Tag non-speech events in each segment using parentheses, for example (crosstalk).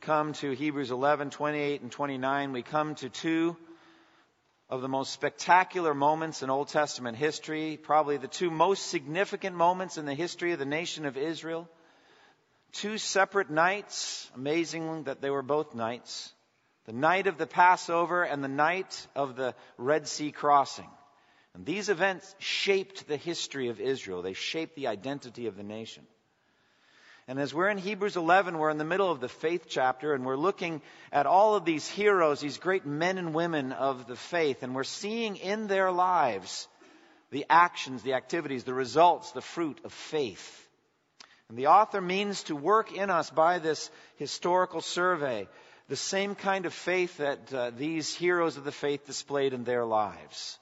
Come to Hebrews 11, 28, and 29, we come to two of the most spectacular moments in Old Testament history, probably the two most significant moments in the history of the nation of Israel. Two separate nights, amazing that they were both nights. The night of the Passover and the night of the Red Sea crossing. And these events shaped the history of Israel. They shaped the identity of the nation. And as we're in Hebrews 11, we're in the middle of the faith chapter, and we're looking at all of these heroes, these great men and women of the faith, and we're seeing in their lives the actions, the activities, the results, the fruit of faith. And the author means to work in us by this historical survey the same kind of faith that uh, these heroes of the faith displayed in their lives.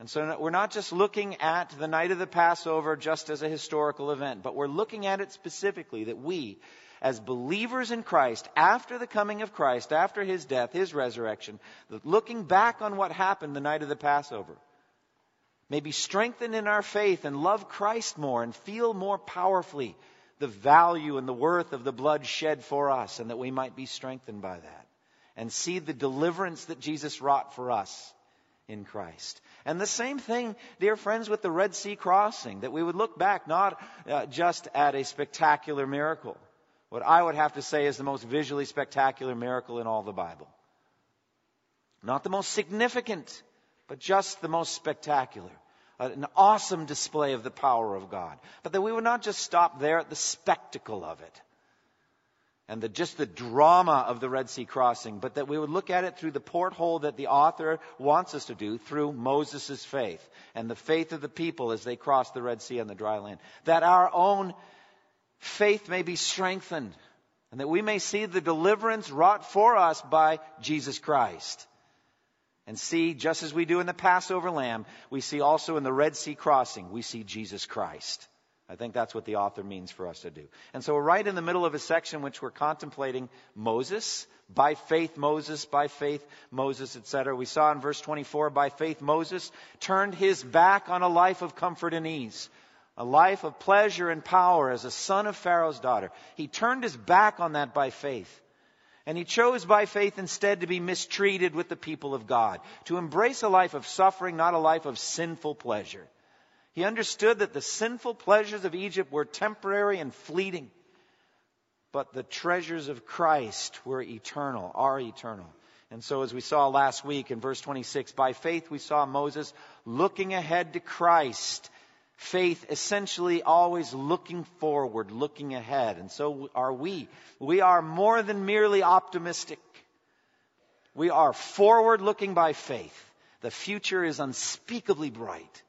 And so we're not just looking at the night of the Passover just as a historical event, but we're looking at it specifically that we, as believers in Christ, after the coming of Christ, after his death, his resurrection, looking back on what happened the night of the Passover, may be strengthened in our faith and love Christ more and feel more powerfully the value and the worth of the blood shed for us, and that we might be strengthened by that and see the deliverance that Jesus wrought for us in Christ. And the same thing, dear friends, with the Red Sea crossing, that we would look back not uh, just at a spectacular miracle, what I would have to say is the most visually spectacular miracle in all the Bible. Not the most significant, but just the most spectacular. An awesome display of the power of God. But that we would not just stop there at the spectacle of it and the, just the drama of the Red Sea crossing, but that we would look at it through the porthole that the author wants us to do through Moses' faith and the faith of the people as they cross the Red Sea on the dry land. That our own faith may be strengthened and that we may see the deliverance wrought for us by Jesus Christ. And see, just as we do in the Passover lamb, we see also in the Red Sea crossing, we see Jesus Christ. I think that's what the author means for us to do. And so we're right in the middle of a section which we're contemplating Moses, by faith Moses, by faith Moses, etc. We saw in verse 24, by faith Moses turned his back on a life of comfort and ease, a life of pleasure and power as a son of Pharaoh's daughter. He turned his back on that by faith. And he chose by faith instead to be mistreated with the people of God, to embrace a life of suffering, not a life of sinful pleasure. He understood that the sinful pleasures of Egypt were temporary and fleeting, but the treasures of Christ were eternal, are eternal. And so, as we saw last week in verse 26, by faith we saw Moses looking ahead to Christ. Faith essentially always looking forward, looking ahead. And so are we. We are more than merely optimistic. We are forward looking by faith. The future is unspeakably bright.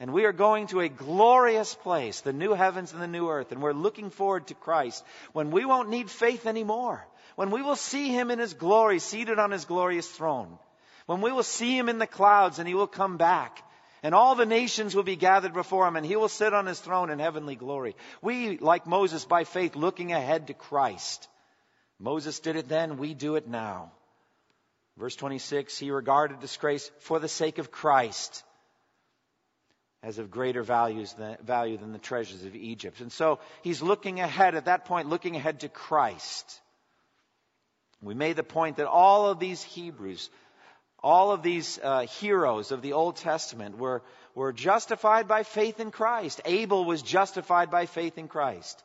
And we are going to a glorious place, the new heavens and the new earth. And we're looking forward to Christ when we won't need faith anymore. When we will see Him in His glory, seated on His glorious throne. When we will see Him in the clouds and He will come back. And all the nations will be gathered before Him and He will sit on His throne in heavenly glory. We, like Moses, by faith, looking ahead to Christ. Moses did it then, we do it now. Verse 26, He regarded disgrace for the sake of Christ as of greater values than, value than the treasures of Egypt. And so he's looking ahead, at that point, looking ahead to Christ. We made the point that all of these Hebrews, all of these uh, heroes of the Old Testament were, were justified by faith in Christ. Abel was justified by faith in Christ.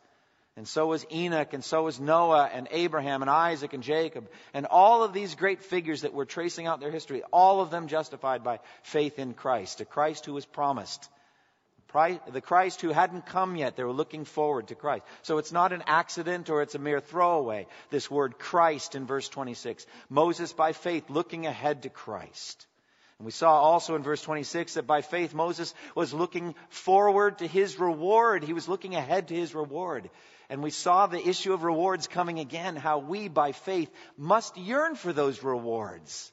And so was Enoch, and so was Noah, and Abraham, and Isaac, and Jacob, and all of these great figures that we're tracing out their history, all of them justified by faith in Christ, a Christ who was promised. The Christ who hadn't come yet, they were looking forward to Christ. So it's not an accident or it's a mere throwaway, this word Christ in verse 26. Moses, by faith, looking ahead to Christ. And we saw also in verse 26 that by faith Moses was looking forward to his reward. He was looking ahead to his reward And we saw the issue of rewards coming again, how we, by faith, must yearn for those rewards.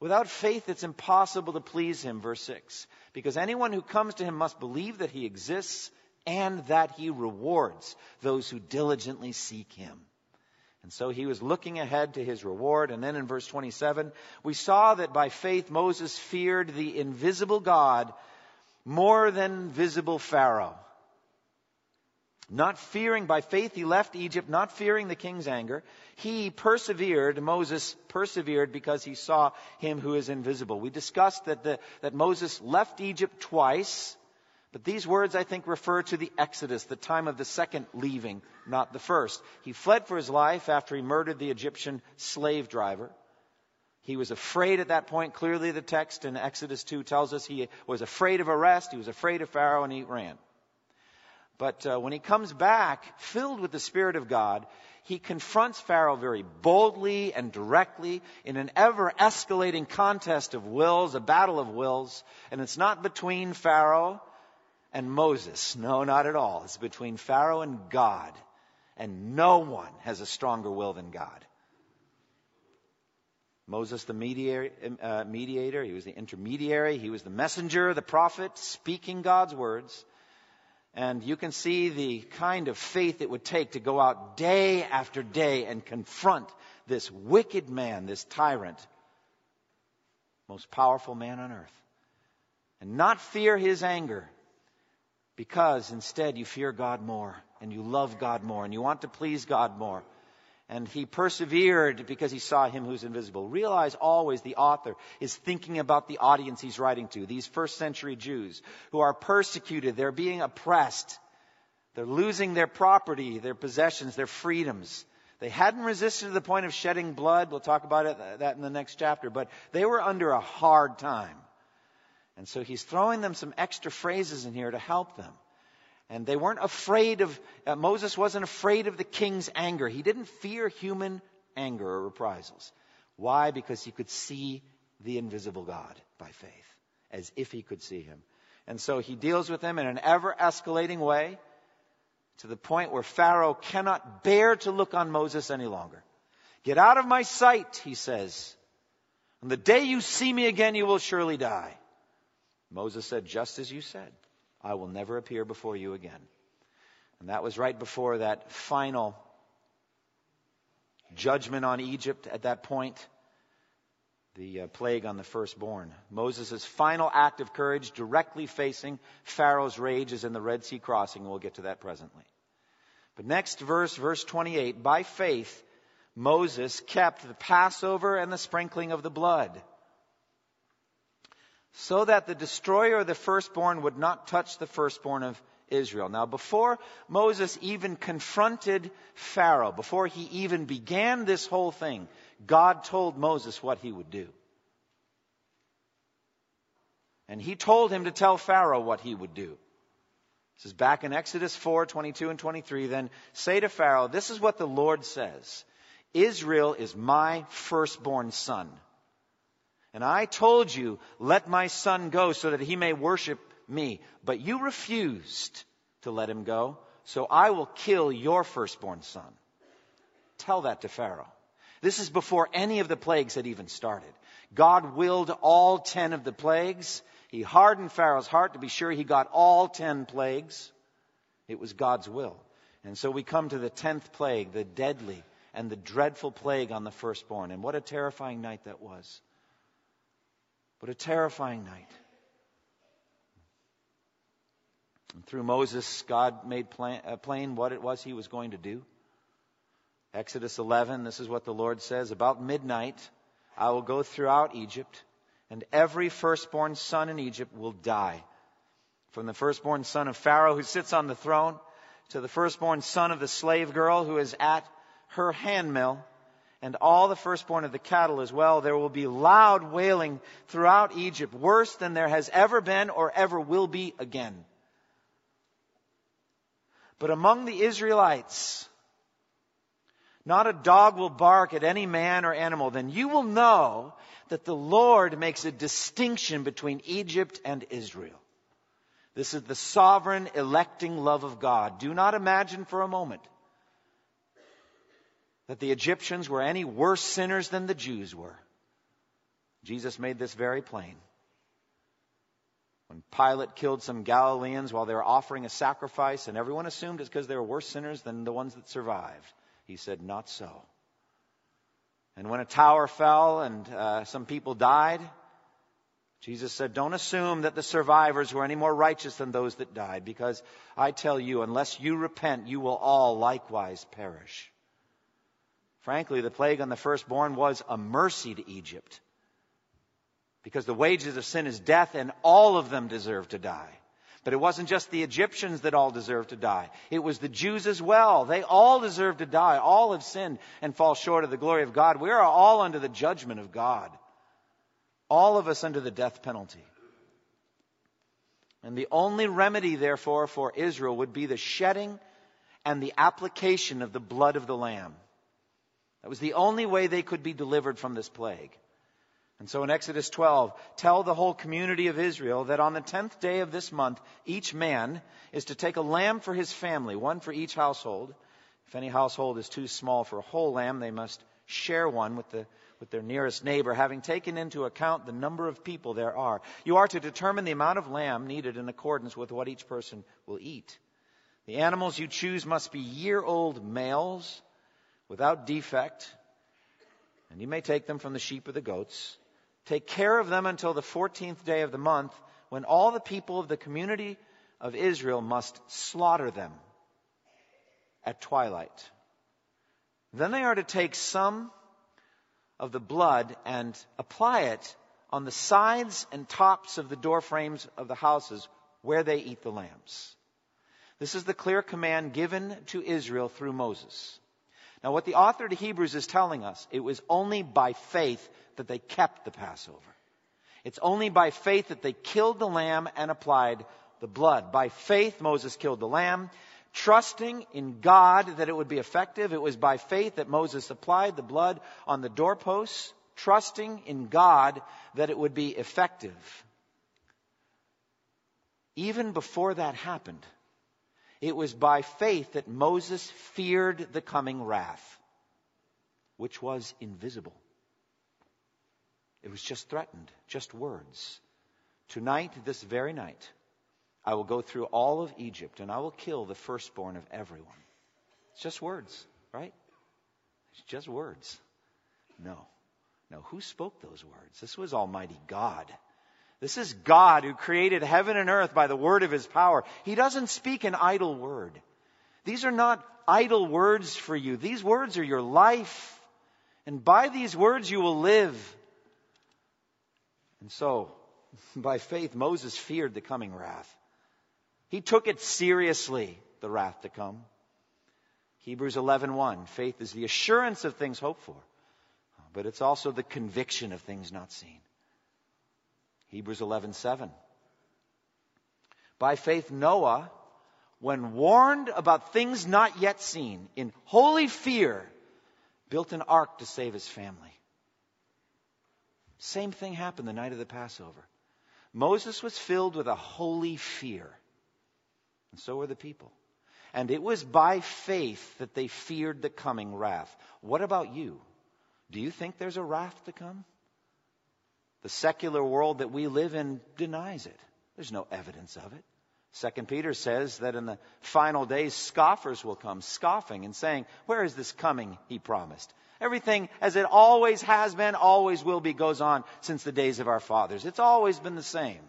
Without faith, it's impossible to please him, verse 6. Because anyone who comes to him must believe that he exists and that he rewards those who diligently seek him. And so he was looking ahead to his reward. And then in verse 27, we saw that by faith Moses feared the invisible God more than visible Pharaoh. Not fearing, by faith he left Egypt, not fearing the king's anger. He persevered, Moses persevered because he saw him who is invisible. We discussed that, the, that Moses left Egypt twice, but these words, I think, refer to the Exodus, the time of the second leaving, not the first. He fled for his life after he murdered the Egyptian slave driver. He was afraid at that point. Clearly, the text in Exodus 2 tells us he was afraid of arrest, he was afraid of Pharaoh, and he ran. But uh, when he comes back, filled with the Spirit of God, he confronts Pharaoh very boldly and directly in an ever escalating contest of wills, a battle of wills. And it's not between Pharaoh and Moses. No, not at all. It's between Pharaoh and God. And no one has a stronger will than God. Moses, the mediator, uh, mediator, he was the intermediary, he was the messenger, the prophet, speaking God's words. And you can see the kind of faith it would take to go out day after day and confront this wicked man, this tyrant, most powerful man on earth, and not fear his anger because instead you fear God more and you love God more and you want to please God more and he persevered because he saw him who's invisible. Realize always the author is thinking about the audience he's writing to, these first century Jews who are persecuted, they're being oppressed, they're losing their property, their possessions, their freedoms. They hadn't resisted to the point of shedding blood. We'll talk about it, uh, that in the next chapter, but they were under a hard time. And so he's throwing them some extra phrases in here to help them. And they weren't afraid of, uh, Moses wasn't afraid of the king's anger. He didn't fear human anger or reprisals. Why? Because he could see the invisible God by faith, as if he could see him. And so he deals with them in an ever escalating way to the point where Pharaoh cannot bear to look on Moses any longer. Get out of my sight, he says. On the day you see me again, you will surely die. Moses said, just as you said. I will never appear before you again. And that was right before that final judgment on Egypt at that point, the uh, plague on the firstborn. Moses' final act of courage directly facing Pharaoh's rage is in the Red Sea crossing. We'll get to that presently. But next verse, verse 28, by faith, Moses kept the Passover and the sprinkling of the blood so that the destroyer of the firstborn would not touch the firstborn of Israel. Now, before Moses even confronted Pharaoh, before he even began this whole thing, God told Moses what he would do. And he told him to tell Pharaoh what he would do. This is back in Exodus 4, 22 and 23. Then say to Pharaoh, this is what the Lord says. Israel is my firstborn son. And I told you, let my son go so that he may worship me. But you refused to let him go, so I will kill your firstborn son. Tell that to Pharaoh. This is before any of the plagues had even started. God willed all ten of the plagues. He hardened Pharaoh's heart to be sure he got all ten plagues. It was God's will. And so we come to the tenth plague, the deadly and the dreadful plague on the firstborn. And what a terrifying night that was. But a terrifying night. And through Moses, God made plain, uh, plain what it was he was going to do. Exodus 11, this is what the Lord says About midnight, I will go throughout Egypt, and every firstborn son in Egypt will die. From the firstborn son of Pharaoh who sits on the throne, to the firstborn son of the slave girl who is at her handmill, and all the firstborn of the cattle as well. There will be loud wailing throughout Egypt, worse than there has ever been or ever will be again. But among the Israelites, not a dog will bark at any man or animal. Then you will know that the Lord makes a distinction between Egypt and Israel. This is the sovereign electing love of God. Do not imagine for a moment that the Egyptians were any worse sinners than the Jews were. Jesus made this very plain. When Pilate killed some Galileans while they were offering a sacrifice, and everyone assumed it's because they were worse sinners than the ones that survived, he said, Not so. And when a tower fell and uh, some people died, Jesus said, Don't assume that the survivors were any more righteous than those that died, because I tell you, unless you repent, you will all likewise perish. Frankly, the plague on the firstborn was a mercy to Egypt, because the wages of sin is death, and all of them deserve to die. But it wasn't just the Egyptians that all deserved to die. It was the Jews as well. They all deserve to die. All have sinned and fall short of the glory of God. We are all under the judgment of God all of us under the death penalty. And the only remedy, therefore, for Israel would be the shedding and the application of the blood of the Lamb. That was the only way they could be delivered from this plague. And so in Exodus 12, tell the whole community of Israel that on the tenth day of this month, each man is to take a lamb for his family, one for each household. If any household is too small for a whole lamb, they must share one with the with their nearest neighbor, having taken into account the number of people there are. You are to determine the amount of lamb needed in accordance with what each person will eat. The animals you choose must be year old males without defect, and you may take them from the sheep or the goats. Take care of them until the 14th day of the month, when all the people of the community of Israel must slaughter them at twilight. Then they are to take some of the blood and apply it on the sides and tops of the door frames of the houses where they eat the lambs. This is the clear command given to Israel through Moses. Now, what the author to Hebrews is telling us, it was only by faith that they kept the Passover. It's only by faith that they killed the lamb and applied the blood. By faith, Moses killed the lamb trusting in God that it would be effective. It was by faith that Moses applied the blood on the doorposts, trusting in God that it would be effective. Even before that happened, it was by faith that Moses feared the coming wrath, which was invisible. It was just threatened, just words. Tonight, this very night, I will go through all of Egypt and I will kill the firstborn of everyone. It's just words, right? It's just words. No. No. Who spoke those words? This was Almighty God. This is God who created heaven and earth by the word of his power. He doesn't speak an idle word. These are not idle words for you. These words are your life. And by these words you will live. And so, (laughs) by faith, Moses feared the coming wrath. He took it seriously, the wrath to come. Hebrews 11:1 Faith is the assurance of things hoped for, but it's also the conviction of things not seen. Hebrews 11:7 By faith Noah when warned about things not yet seen in holy fear built an ark to save his family. Same thing happened the night of the Passover. Moses was filled with a holy fear. And so were the people. And it was by faith that they feared the coming wrath. What about you? Do you think there's a wrath to come? The secular world that we live in denies it. There's no evidence of it. Second Peter says that in the final days, scoffers will come, scoffing and saying, Where is this coming he promised? Everything as it always has been, always will be, goes on since the days of our fathers. It's always been the same.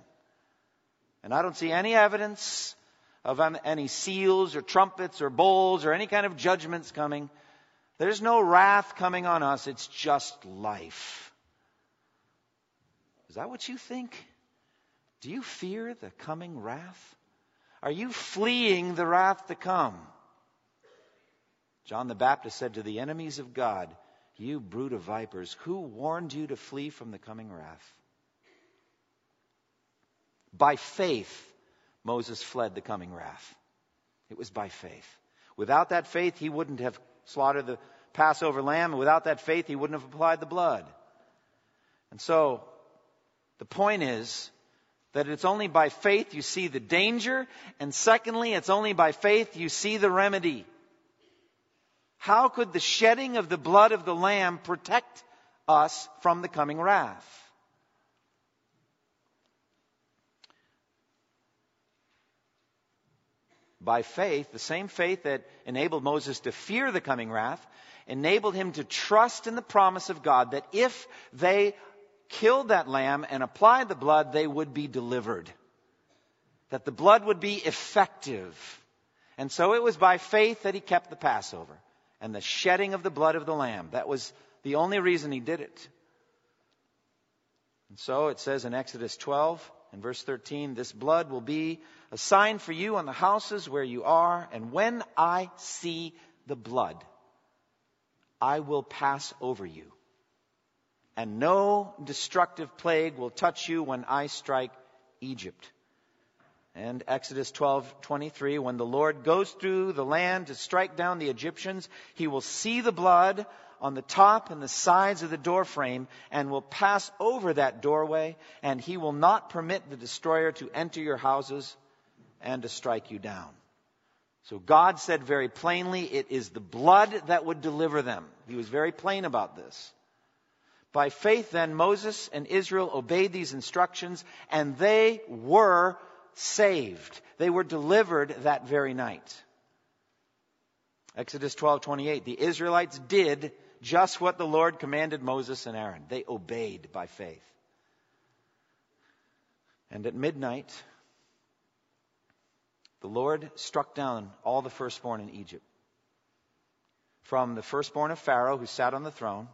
And I don't see any evidence of any seals or trumpets or bowls or any kind of judgments coming. There's no wrath coming on us. It's just life. Is that what you think? Do you fear the coming wrath? Are you fleeing the wrath to come? John the Baptist said to the enemies of God, You brood of vipers, who warned you to flee from the coming wrath? By faith, Moses fled the coming wrath. It was by faith. Without that faith, he wouldn't have slaughtered the Passover lamb. And without that faith, he wouldn't have applied the blood. And so, the point is That it's only by faith you see the danger, and secondly, it's only by faith you see the remedy. How could the shedding of the blood of the Lamb protect us from the coming wrath? By faith, the same faith that enabled Moses to fear the coming wrath, enabled him to trust in the promise of God that if they killed that lamb and applied the blood, they would be delivered. That the blood would be effective. And so it was by faith that he kept the Passover and the shedding of the blood of the lamb. That was the only reason he did it. And so it says in Exodus 12 and verse 13, this blood will be a sign for you on the houses where you are, and when I see the blood, I will pass over you. And no destructive plague will touch you when I strike Egypt. And Exodus 12:23 when the Lord goes through the land to strike down the Egyptians he will see the blood on the top and the sides of the doorframe and will pass over that doorway and he will not permit the destroyer to enter your houses and to strike you down. So God said very plainly, it is the blood that would deliver them. He was very plain about this. By faith, then, Moses and Israel obeyed these instructions, and they were saved. They were delivered that very night. Exodus 12:28 The Israelites did just what the Lord commanded Moses and Aaron. They obeyed by faith. And at midnight, the Lord struck down all the firstborn in Egypt. From the firstborn of Pharaoh, who sat on the throne,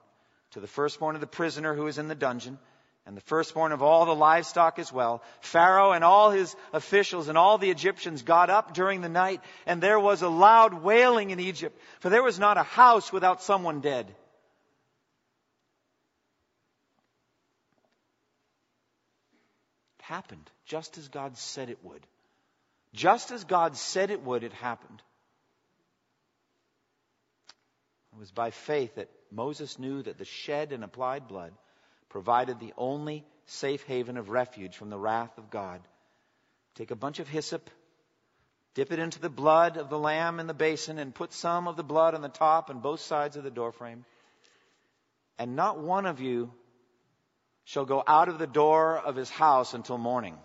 to the firstborn of the prisoner who was in the dungeon, and the firstborn of all the livestock as well. Pharaoh and all his officials and all the Egyptians got up during the night, and there was a loud wailing in Egypt, for there was not a house without someone dead. It happened just as God said it would. Just as God said it would, it happened. It was by faith that Moses knew that the shed and applied blood provided the only safe haven of refuge from the wrath of God. Take a bunch of hyssop, dip it into the blood of the lamb in the basin, and put some of the blood on the top and both sides of the doorframe. And not one of you shall go out of the door of his house until morning.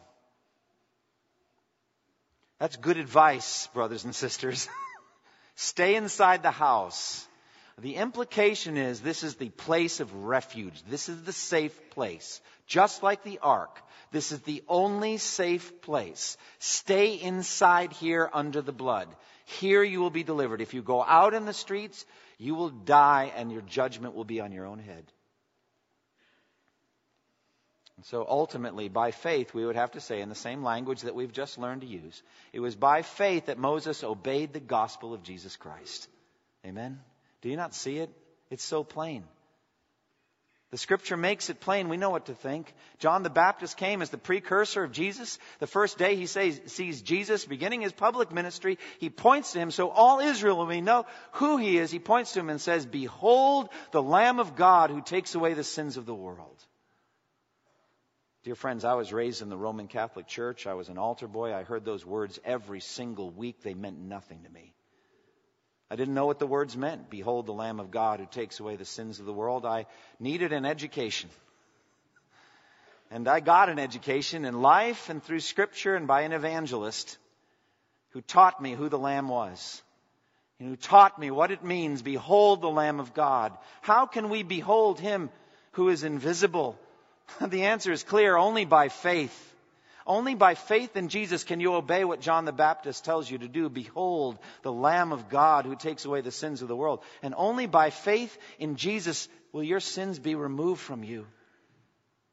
That's good advice, brothers and sisters. (laughs) Stay inside the house. The implication is this is the place of refuge. This is the safe place. Just like the ark, this is the only safe place. Stay inside here under the blood. Here you will be delivered. If you go out in the streets, you will die and your judgment will be on your own head. So ultimately, by faith, we would have to say in the same language that we've just learned to use, it was by faith that Moses obeyed the gospel of Jesus Christ. Amen? Do you not see it? It's so plain. The scripture makes it plain. We know what to think. John the Baptist came as the precursor of Jesus. The first day he says, sees Jesus beginning his public ministry, he points to him so all Israel may know who he is. He points to him and says, Behold the Lamb of God who takes away the sins of the world. Dear friends, I was raised in the Roman Catholic Church. I was an altar boy. I heard those words every single week. They meant nothing to me. I didn't know what the words meant. Behold the Lamb of God who takes away the sins of the world. I needed an education. And I got an education in life and through scripture and by an evangelist who taught me who the Lamb was. And who taught me what it means, behold the Lamb of God. How can we behold him who is invisible? (laughs) The answer is clear only by faith. Only by faith in Jesus can you obey what John the Baptist tells you to do. Behold, the Lamb of God who takes away the sins of the world. And only by faith in Jesus will your sins be removed from you.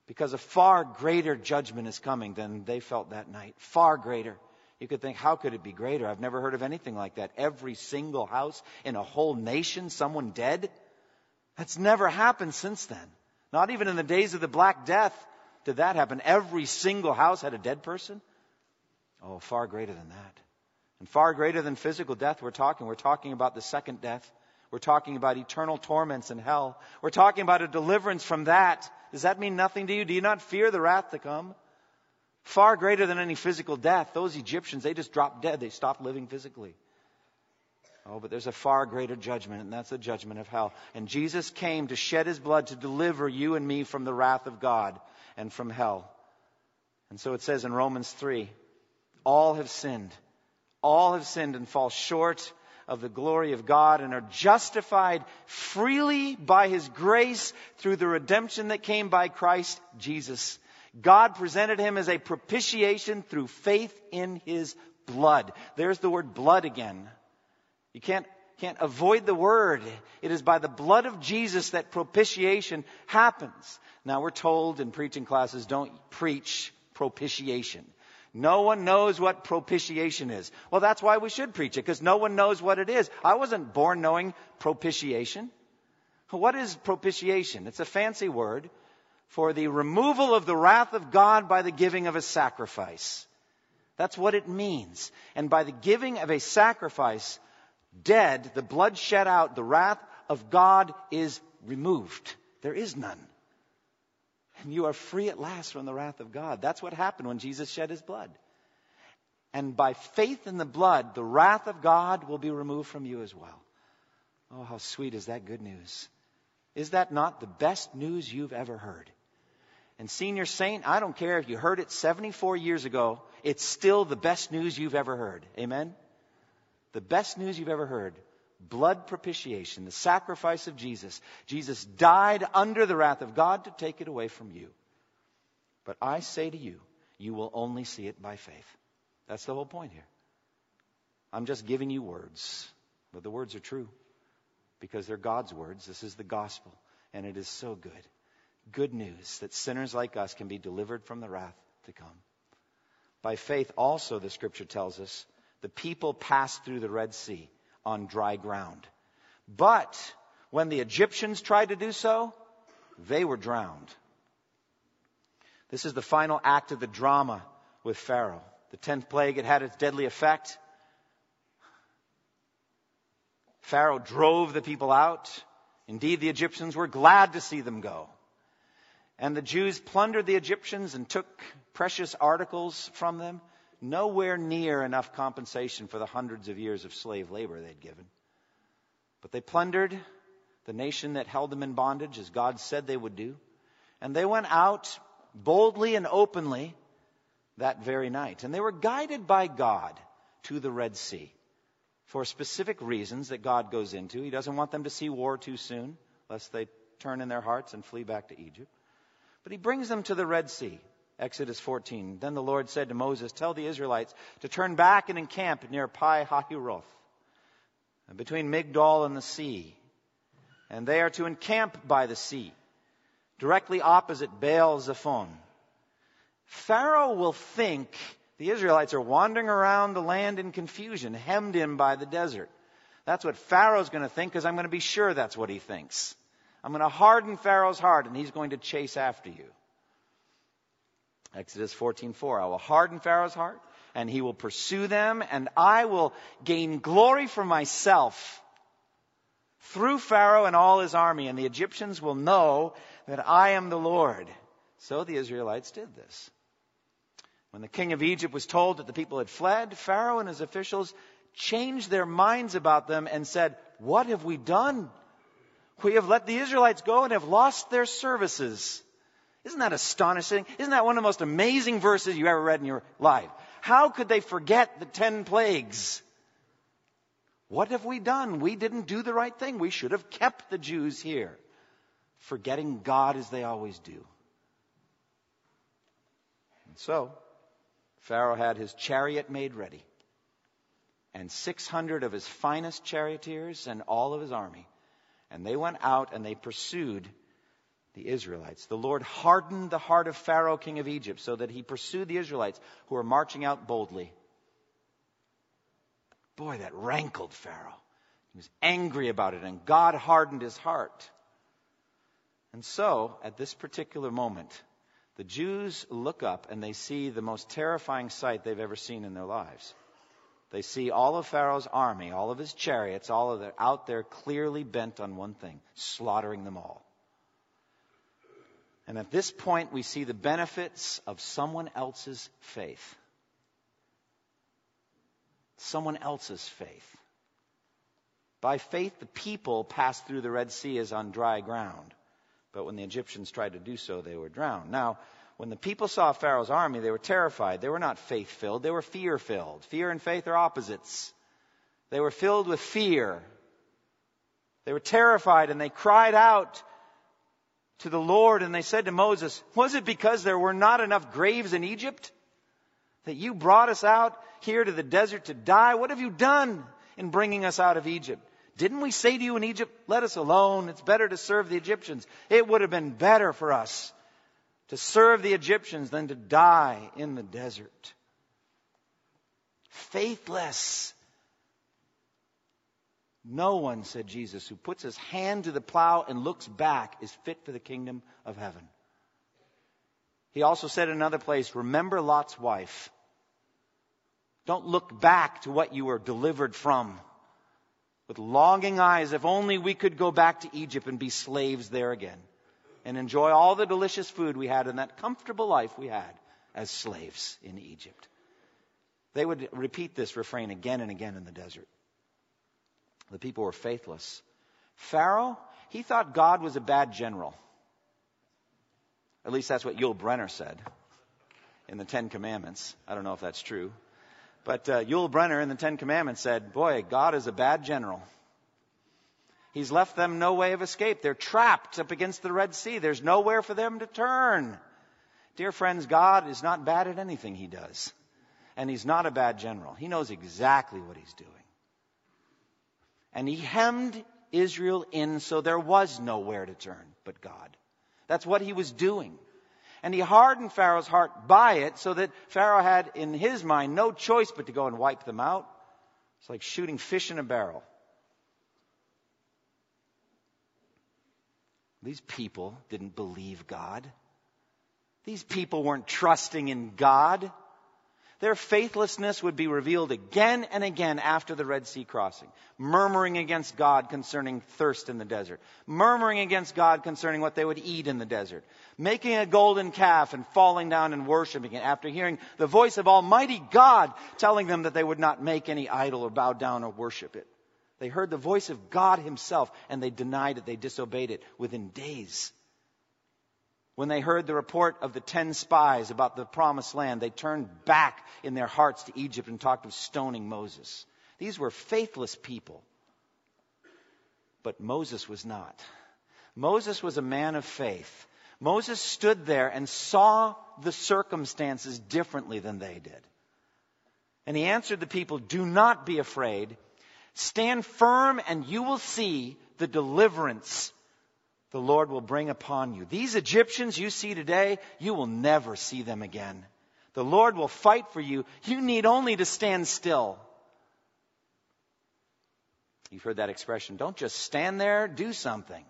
Because a far greater judgment is coming than they felt that night. Far greater. You could think, how could it be greater? I've never heard of anything like that. Every single house in a whole nation, someone dead? That's never happened since then. Not even in the days of the Black Death did that happen. Every single house had a dead person. Oh, far greater than that. And far greater than physical death, we're talking. We're talking about the second death. We're talking about eternal torments in hell. We're talking about a deliverance from that. Does that mean nothing to you? Do you not fear the wrath to come? Far greater than any physical death. Those Egyptians, they just dropped dead. They stopped living physically. Oh, but there's a far greater judgment, and that's the judgment of hell. And Jesus came to shed his blood to deliver you and me from the wrath of God and from hell. And so it says in Romans 3 all have sinned. All have sinned and fall short of the glory of God and are justified freely by his grace through the redemption that came by Christ Jesus. God presented him as a propitiation through faith in his blood. There's the word blood again. You can't, can't avoid the word. It is by the blood of Jesus that propitiation happens. Now we're told in preaching classes, don't preach propitiation. No one knows what propitiation is. Well, that's why we should preach it, because no one knows what it is. I wasn't born knowing propitiation. What is propitiation? It's a fancy word for the removal of the wrath of God by the giving of a sacrifice. That's what it means. And by the giving of a sacrifice, dead, the blood shed out, the wrath of God is removed. There is none. And you are free at last from the wrath of God. That's what happened when Jesus shed his blood. And by faith in the blood, the wrath of God will be removed from you as well. Oh, how sweet is that good news. Is that not the best news you've ever heard? And senior saint, I don't care if you heard it 74 years ago, it's still the best news you've ever heard. Amen? The best news you've ever heard. Blood propitiation, the sacrifice of Jesus. Jesus died under the wrath of God to take it away from you. But I say to you, you will only see it by faith. That's the whole point here. I'm just giving you words, but the words are true because they're God's words. This is the gospel, and it is so good. Good news that sinners like us can be delivered from the wrath to come. By faith, also, the scripture tells us, the people passed through the Red Sea on dry ground. But when the Egyptians tried to do so, they were drowned. This is the final act of the drama with Pharaoh. The tenth plague had had its deadly effect. Pharaoh drove the people out. Indeed, the Egyptians were glad to see them go. And the Jews plundered the Egyptians and took precious articles from them nowhere near enough compensation for the hundreds of years of slave labor they'd given. But they plundered the nation that held them in bondage, as God said they would do. And they went out boldly and openly that very night. And they were guided by God to the Red Sea for specific reasons that God goes into. He doesn't want them to see war too soon, lest they turn in their hearts and flee back to Egypt. But He brings them to the Red Sea. Exodus 14. Then the Lord said to Moses, Tell the Israelites to turn back and encamp near Pi Hahiroth, between Migdol and the sea. And they are to encamp by the sea, directly opposite Baal Zephon. Pharaoh will think the Israelites are wandering around the land in confusion, hemmed in by the desert. That's what Pharaoh's going to think because I'm going to be sure that's what he thinks. I'm going to harden Pharaoh's heart and he's going to chase after you. Exodus 14:4 I will harden Pharaoh's heart and he will pursue them and I will gain glory for myself through Pharaoh and all his army and the Egyptians will know that I am the Lord. So the Israelites did this. When the king of Egypt was told that the people had fled, Pharaoh and his officials changed their minds about them and said, What have we done? We have let the Israelites go and have lost their services. Isn't that astonishing? Isn't that one of the most amazing verses you ever read in your life? How could they forget the ten plagues? What have we done? We didn't do the right thing. We should have kept the Jews here, forgetting God as they always do. And so, Pharaoh had his chariot made ready, and 600 of his finest charioteers and all of his army. And they went out and they pursued the Israelites. The Lord hardened the heart of Pharaoh, king of Egypt, so that he pursued the Israelites who were marching out boldly. Boy, that rankled Pharaoh. He was angry about it, and God hardened his heart. And so, at this particular moment, the Jews look up and they see the most terrifying sight they've ever seen in their lives. They see all of Pharaoh's army, all of his chariots, all of them out there clearly bent on one thing slaughtering them all. And at this point, we see the benefits of someone else's faith. Someone else's faith. By faith, the people passed through the Red Sea as on dry ground. But when the Egyptians tried to do so, they were drowned. Now, when the people saw Pharaoh's army, they were terrified. They were not faith filled, they were fear filled. Fear and faith are opposites. They were filled with fear. They were terrified and they cried out to the Lord and they said to Moses, Was it because there were not enough graves in Egypt that you brought us out here to the desert to die? What have you done in bringing us out of Egypt? Didn't we say to you in Egypt, let us alone? It's better to serve the Egyptians. It would have been better for us to serve the Egyptians than to die in the desert. Faithless. No one, said Jesus, who puts his hand to the plow and looks back is fit for the kingdom of heaven. He also said in another place, remember Lot's wife. Don't look back to what you were delivered from with longing eyes, if only we could go back to Egypt and be slaves there again and enjoy all the delicious food we had and that comfortable life we had as slaves in Egypt. They would repeat this refrain again and again in the desert. The people were faithless. Pharaoh, he thought God was a bad general. At least that's what Yul Brynner said in the Ten Commandments. I don't know if that's true. But uh, Yul Brynner in the Ten Commandments said, Boy, God is a bad general. He's left them no way of escape. They're trapped up against the Red Sea. There's nowhere for them to turn. Dear friends, God is not bad at anything he does. And he's not a bad general. He knows exactly what he's doing. And he hemmed Israel in so there was nowhere to turn but God. That's what he was doing. And he hardened Pharaoh's heart by it so that Pharaoh had in his mind no choice but to go and wipe them out. It's like shooting fish in a barrel. These people didn't believe God. These people weren't trusting in God. Their faithlessness would be revealed again and again after the Red Sea crossing, murmuring against God concerning thirst in the desert, murmuring against God concerning what they would eat in the desert, making a golden calf and falling down and worshiping it after hearing the voice of Almighty God telling them that they would not make any idol or bow down or worship it. They heard the voice of God Himself and they denied it, they disobeyed it within days. When they heard the report of the ten spies about the promised land, they turned back in their hearts to Egypt and talked of stoning Moses. These were faithless people. But Moses was not. Moses was a man of faith. Moses stood there and saw the circumstances differently than they did. And he answered the people, Do not be afraid. Stand firm and you will see the deliverance the Lord will bring upon you. These Egyptians you see today, you will never see them again. The Lord will fight for you. You need only to stand still. You've heard that expression. Don't just stand there, do something.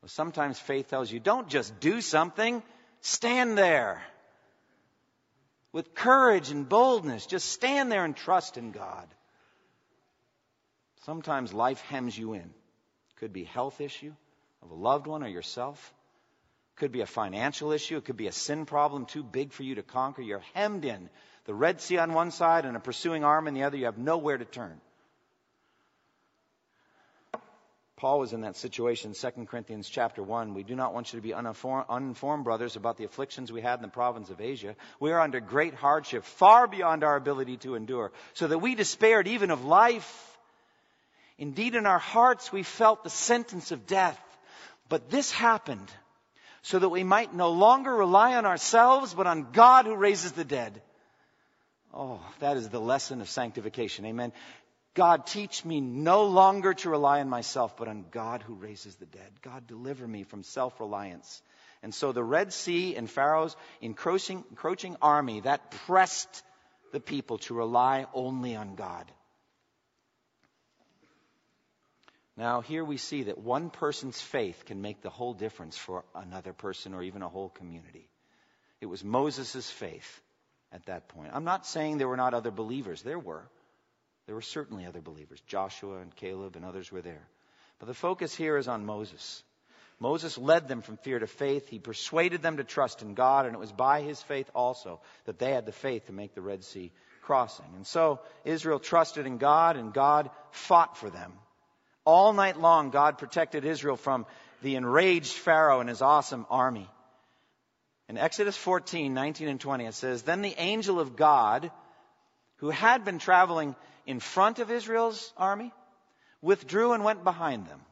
Well, sometimes faith tells you, don't just do something, stand there. With courage and boldness, just stand there and trust in God. Sometimes life hems you in. Could be health issue, of a loved one or yourself. Could be a financial issue. It could be a sin problem too big for you to conquer. You're hemmed in. The Red Sea on one side and a pursuing arm on the other. You have nowhere to turn. Paul was in that situation, 2 Corinthians chapter 1. We do not want you to be uninformed, brothers, about the afflictions we had in the province of Asia. We are under great hardship, far beyond our ability to endure, so that we despaired even of life. Indeed, in our hearts we felt the sentence of death. But this happened so that we might no longer rely on ourselves, but on God who raises the dead. Oh, that is the lesson of sanctification. Amen. God, teach me no longer to rely on myself, but on God who raises the dead. God, deliver me from self reliance. And so the Red Sea and Pharaoh's encroaching, encroaching army that pressed the people to rely only on God. Now, here we see that one person's faith can make the whole difference for another person or even a whole community. It was Moses' faith at that point. I'm not saying there were not other believers. There were. There were certainly other believers. Joshua and Caleb and others were there. But the focus here is on Moses. Moses led them from fear to faith. He persuaded them to trust in God, and it was by his faith also that they had the faith to make the Red Sea crossing. And so Israel trusted in God, and God fought for them. All night long, God protected Israel from the enraged Pharaoh and his awesome army. In Exodus 14, 19 and 20, it says, Then the angel of God, who had been traveling in front of Israel's army, withdrew and went behind them.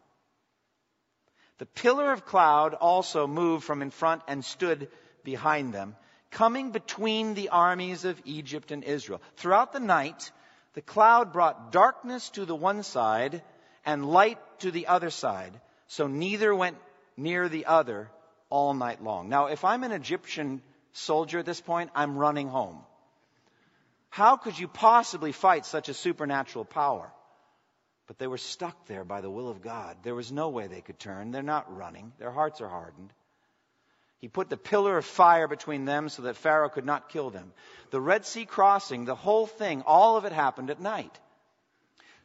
The pillar of cloud also moved from in front and stood behind them, coming between the armies of Egypt and Israel. Throughout the night, the cloud brought darkness to the one side and light to the other side, so neither went near the other all night long. Now, if I'm an Egyptian soldier at this point, I'm running home. How could you possibly fight such a supernatural power? But they were stuck there by the will of God. There was no way they could turn. They're not running. Their hearts are hardened. He put the pillar of fire between them so that Pharaoh could not kill them. The Red Sea crossing, the whole thing, all of it happened at night.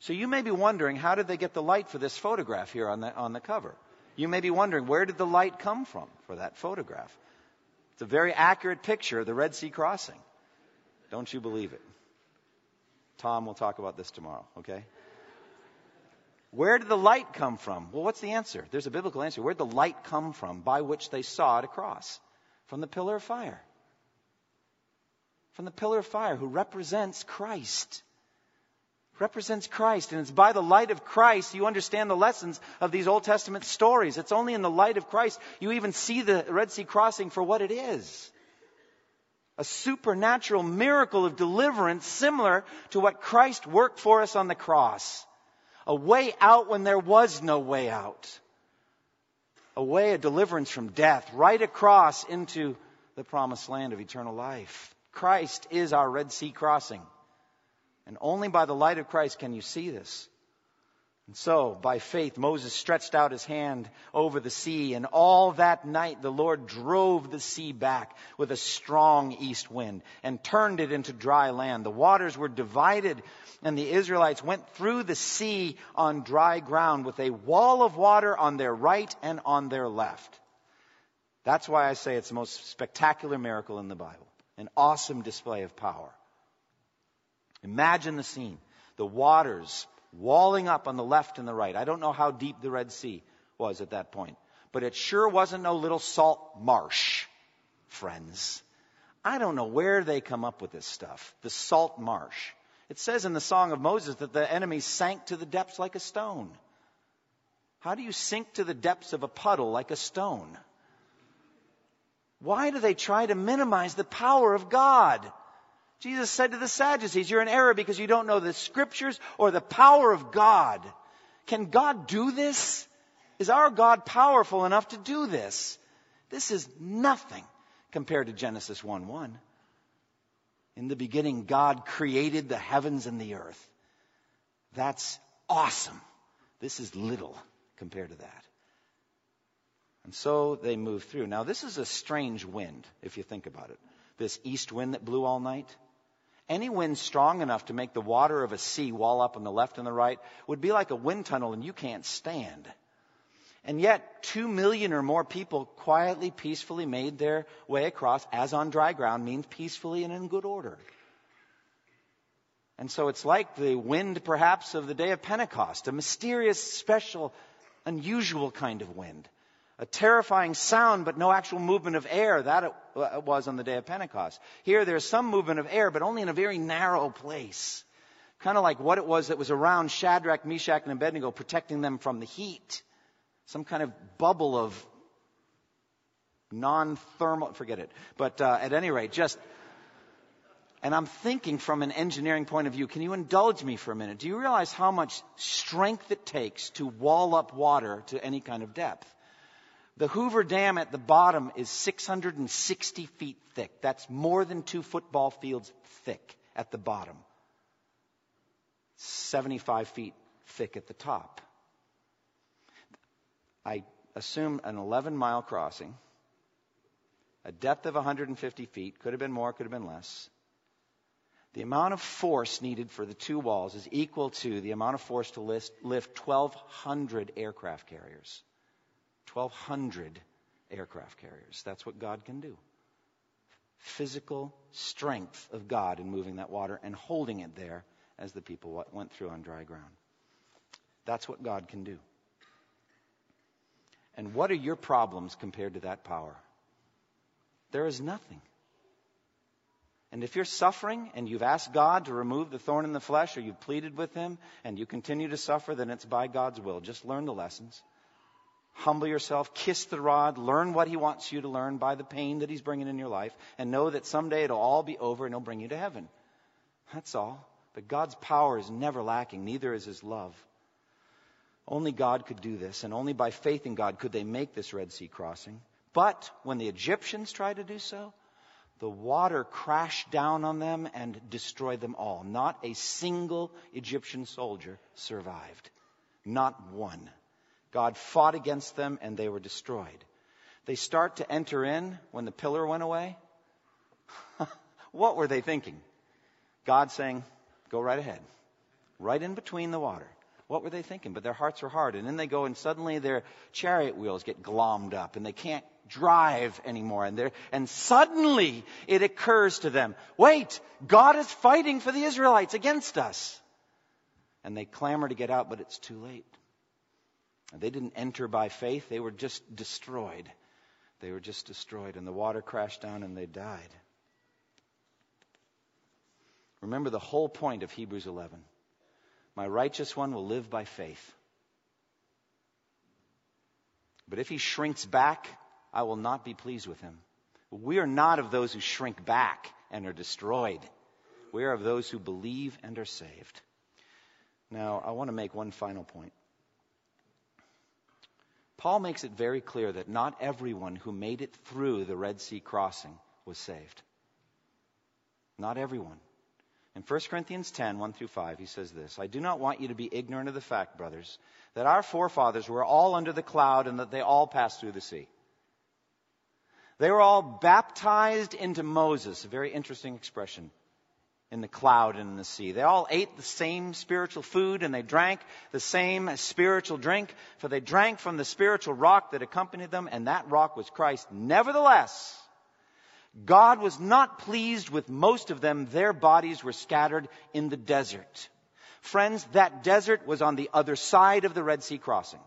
So you may be wondering, how did they get the light for this photograph here on the, on the cover? You may be wondering, where did the light come from for that photograph? It's a very accurate picture of the Red Sea crossing. Don't you believe it? Tom will talk about this tomorrow, okay? Where did the light come from? Well, what's the answer? There's a biblical answer. Where did the light come from by which they saw it across? From the pillar of fire. From the pillar of fire, who represents Christ. Represents Christ. And it's by the light of Christ you understand the lessons of these Old Testament stories. It's only in the light of Christ you even see the Red Sea crossing for what it is a supernatural miracle of deliverance similar to what Christ worked for us on the cross a way out when there was no way out, a way of deliverance from death, right across into the promised land of eternal life. Christ is our Red Sea crossing. And only by the light of Christ can you see this. And so, by faith, Moses stretched out his hand over the sea, and all that night the Lord drove the sea back with a strong east wind and turned it into dry land. The waters were divided, and the Israelites went through the sea on dry ground with a wall of water on their right and on their left. That's why I say it's the most spectacular miracle in the Bible, an awesome display of power. Imagine the scene. The waters walling up on the left and the right. I don't know how deep the Red Sea was at that point, but it sure wasn't no little salt marsh, friends. I don't know where they come up with this stuff. The salt marsh. It says in the Song of Moses that the enemy sank to the depths like a stone. How do you sink to the depths of a puddle like a stone? Why do they try to minimize the power of God? Jesus said to the Sadducees, You're in error because you don't know the scriptures or the power of God. Can God do this? Is our God powerful enough to do this? This is nothing compared to Genesis 1 1. In the beginning, God created the heavens and the earth. That's awesome. This is little compared to that. And so they move through. Now, this is a strange wind, if you think about it. This east wind that blew all night. Any wind strong enough to make the water of a sea wall up on the left and the right would be like a wind tunnel and you can't stand. And yet, two million or more people quietly, peacefully made their way across, as on dry ground means peacefully and in good order. And so it's like the wind, perhaps, of the day of Pentecost, a mysterious, special, unusual kind of wind a terrifying sound, but no actual movement of air. That it was on the day of Pentecost. Here, there's some movement of air, but only in a very narrow place. Kind of like what it was that was around Shadrach, Meshach, and Abednego, protecting them from the heat. Some kind of bubble of non thermal, forget it. But uh, at any rate, just. And I'm thinking from an engineering point of view, can you indulge me for a minute? Do you realize how much strength it takes to wall up water to any kind of depth? The Hoover Dam at the bottom is 660 feet thick. That's more than two football fields thick at the bottom. 75 feet thick at the top. I assume an 11 mile crossing, a depth of 150 feet, could have been more, could have been less. The amount of force needed for the two walls is equal to the amount of force to lift 1,200 aircraft carriers. 1,200 aircraft carriers. That's what God can do. Physical strength of God in moving that water and holding it there as the people went through on dry ground. That's what God can do. And what are your problems compared to that power? There is nothing. And if you're suffering and you've asked God to remove the thorn in the flesh or you've pleaded with Him and you continue to suffer, then it's by God's will. Just learn the lessons. Humble yourself, kiss the rod, learn what He wants you to learn by the pain that He's bringing in your life, and know that someday it'll all be over and He'll bring you to heaven. That's all. But God's power is never lacking, neither is His love. Only God could do this, and only by faith in God could they make this Red Sea crossing. But when the Egyptians tried to do so, the water crashed down on them and destroyed them all. Not a single Egyptian soldier survived. Not one. God fought against them and they were destroyed. They start to enter in when the pillar went away. (laughs) what were they thinking? God saying, Go right ahead, right in between the water. What were they thinking? But their hearts were hard. And then they go and suddenly their chariot wheels get glommed up and they can't drive anymore. And, and suddenly it occurs to them, wait, God is fighting for the Israelites against us. And they clamor to get out, but it's too late. They didn't enter by faith, they were just destroyed. They were just destroyed, and the water crashed down and they died. Remember the whole point of Hebrews 11. My righteous one will live by faith. But if he shrinks back, I will not be pleased with him. We are not of those who shrink back and are destroyed. We are of those who believe and are saved. Now, I want to make one final point. Paul makes it very clear that not everyone who made it through the Red Sea crossing was saved. Not everyone. In 1 Corinthians 10, 1 through 5, he says this I do not want you to be ignorant of the fact, brothers, that our forefathers were all under the cloud and that they all passed through the sea. They were all baptized into Moses, a very interesting expression, in the cloud and in the sea. They all ate the same spiritual food and they drank the same spiritual drink, for they drank from the spiritual rock that accompanied them, and that rock was Christ. Nevertheless, God was not pleased with most of them. Their bodies were scattered in the desert. Friends, that desert was on the other side of the Red Sea crossing.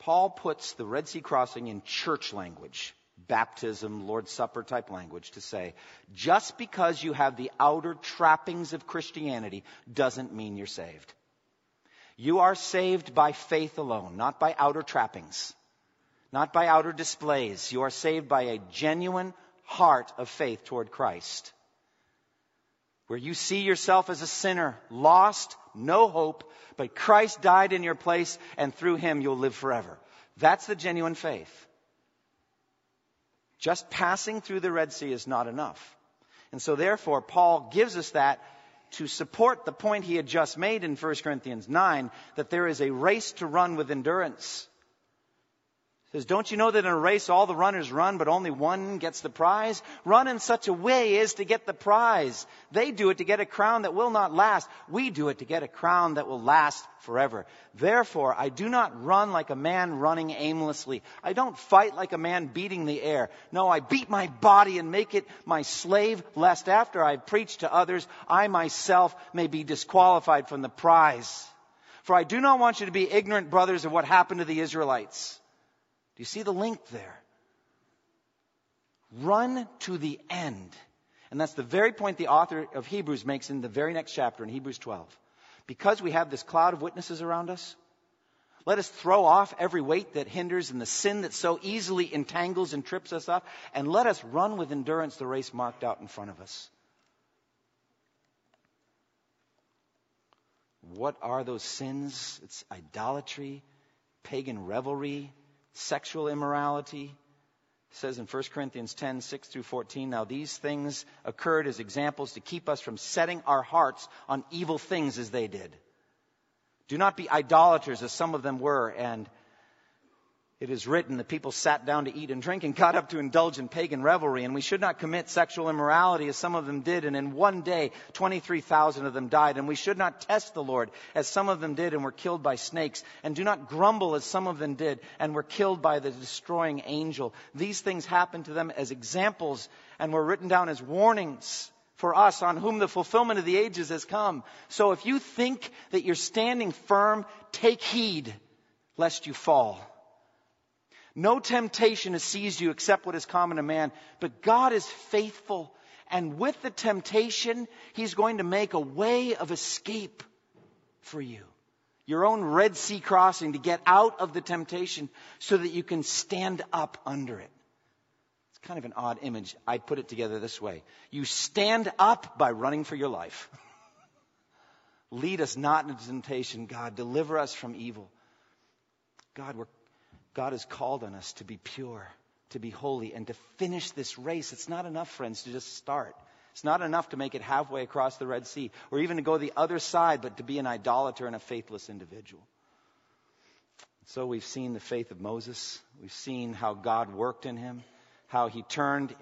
Paul puts the Red Sea crossing in church language, baptism, Lord's Supper type language, to say, just because you have the outer trappings of Christianity doesn't mean you're saved. You are saved by faith alone, not by outer trappings, not by outer displays. You are saved by a genuine heart of faith toward Christ where you see yourself as a sinner, lost, no hope, but Christ died in your place, and through him you'll live forever. That's the genuine faith. Just passing through the Red Sea is not enough. And so, therefore, Paul gives us that to support the point he had just made in 1 Corinthians 9 that there is a race to run with endurance says, Don't you know that in a race all the runners run, but only one gets the prize? Run in such a way as to get the prize. They do it to get a crown that will not last. We do it to get a crown that will last forever. Therefore, I do not run like a man running aimlessly. I don't fight like a man beating the air. No, I beat my body and make it my slave, lest after I preach to others, I myself may be disqualified from the prize. For I do not want you to be ignorant, brothers, of what happened to the Israelites you see the link there? Run to the end. And that's the very point the author of Hebrews makes in the very next chapter in Hebrews 12. Because we have this cloud of witnesses around us, let us throw off every weight that hinders and the sin that so easily entangles and trips us up, and let us run with endurance the race marked out in front of us. What are those sins? It's idolatry, pagan revelry, sexual immorality. It says in 1 Corinthians 10, 6 through 14, now these things occurred as examples to keep us from setting our hearts on evil things as they did. Do not be idolaters as some of them were, and It is written that people sat down to eat and drink and got up to indulge in pagan revelry, and we should not commit sexual immorality as some of them did, and in one day 23,000 of them died. And we should not test the Lord as some of them did and were killed by snakes, and do not grumble as some of them did and were killed by the destroying angel. These things happened to them as examples and were written down as warnings for us on whom the fulfillment of the ages has come. So if you think that you're standing firm, take heed lest you fall. No temptation has seized you except what is common to man, but God is faithful. And with the temptation, He's going to make a way of escape for you. Your own Red Sea crossing to get out of the temptation so that you can stand up under it. It's kind of an odd image. I put it together this way You stand up by running for your life. (laughs) Lead us not into temptation, God. Deliver us from evil. God, we're God has called on us to be pure, to be holy, and to finish this race. It's not enough, friends, to just start. It's not enough to make it halfway across the Red Sea or even to go the other side, but to be an idolater and a faithless individual. So we've seen the faith of Moses. We've seen how God worked in him, how he turned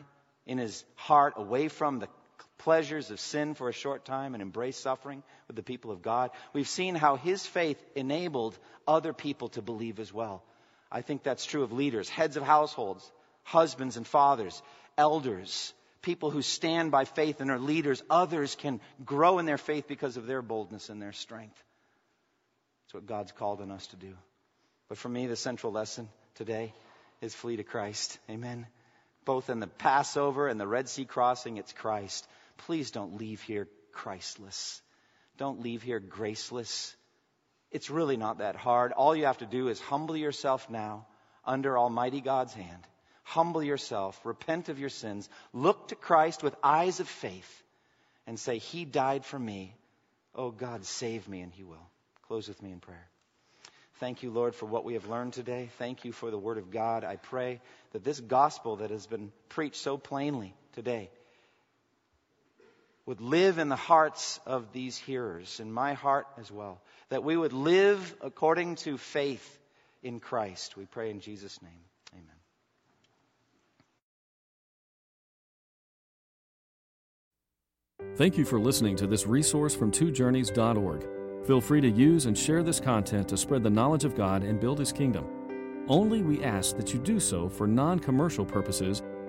in his heart away from the pleasures of sin for a short time and embraced suffering with the people of God. We've seen how his faith enabled other people to believe as well. I think that's true of leaders, heads of households, husbands and fathers, elders, people who stand by faith and are leaders. Others can grow in their faith because of their boldness and their strength. That's what God's called on us to do. But for me, the central lesson today is flee to Christ. Amen. Both in the Passover and the Red Sea crossing, it's Christ. Please don't leave here Christless. Don't leave here graceless. It's really not that hard. All you have to do is humble yourself now under Almighty God's hand. Humble yourself, repent of your sins, look to Christ with eyes of faith, and say, He died for me. Oh God, save me, and He will. Close with me in prayer. Thank you, Lord, for what we have learned today. Thank you for the Word of God. I pray that this gospel that has been preached so plainly today would live in the hearts of these hearers, in my heart as well that we would live according to faith in Christ. We pray in Jesus' name. Amen. Thank you for listening to this resource from twojourneys.org. Feel free to use and share this content to spread the knowledge of God and build His kingdom. Only we ask that you do so for non commercial purposes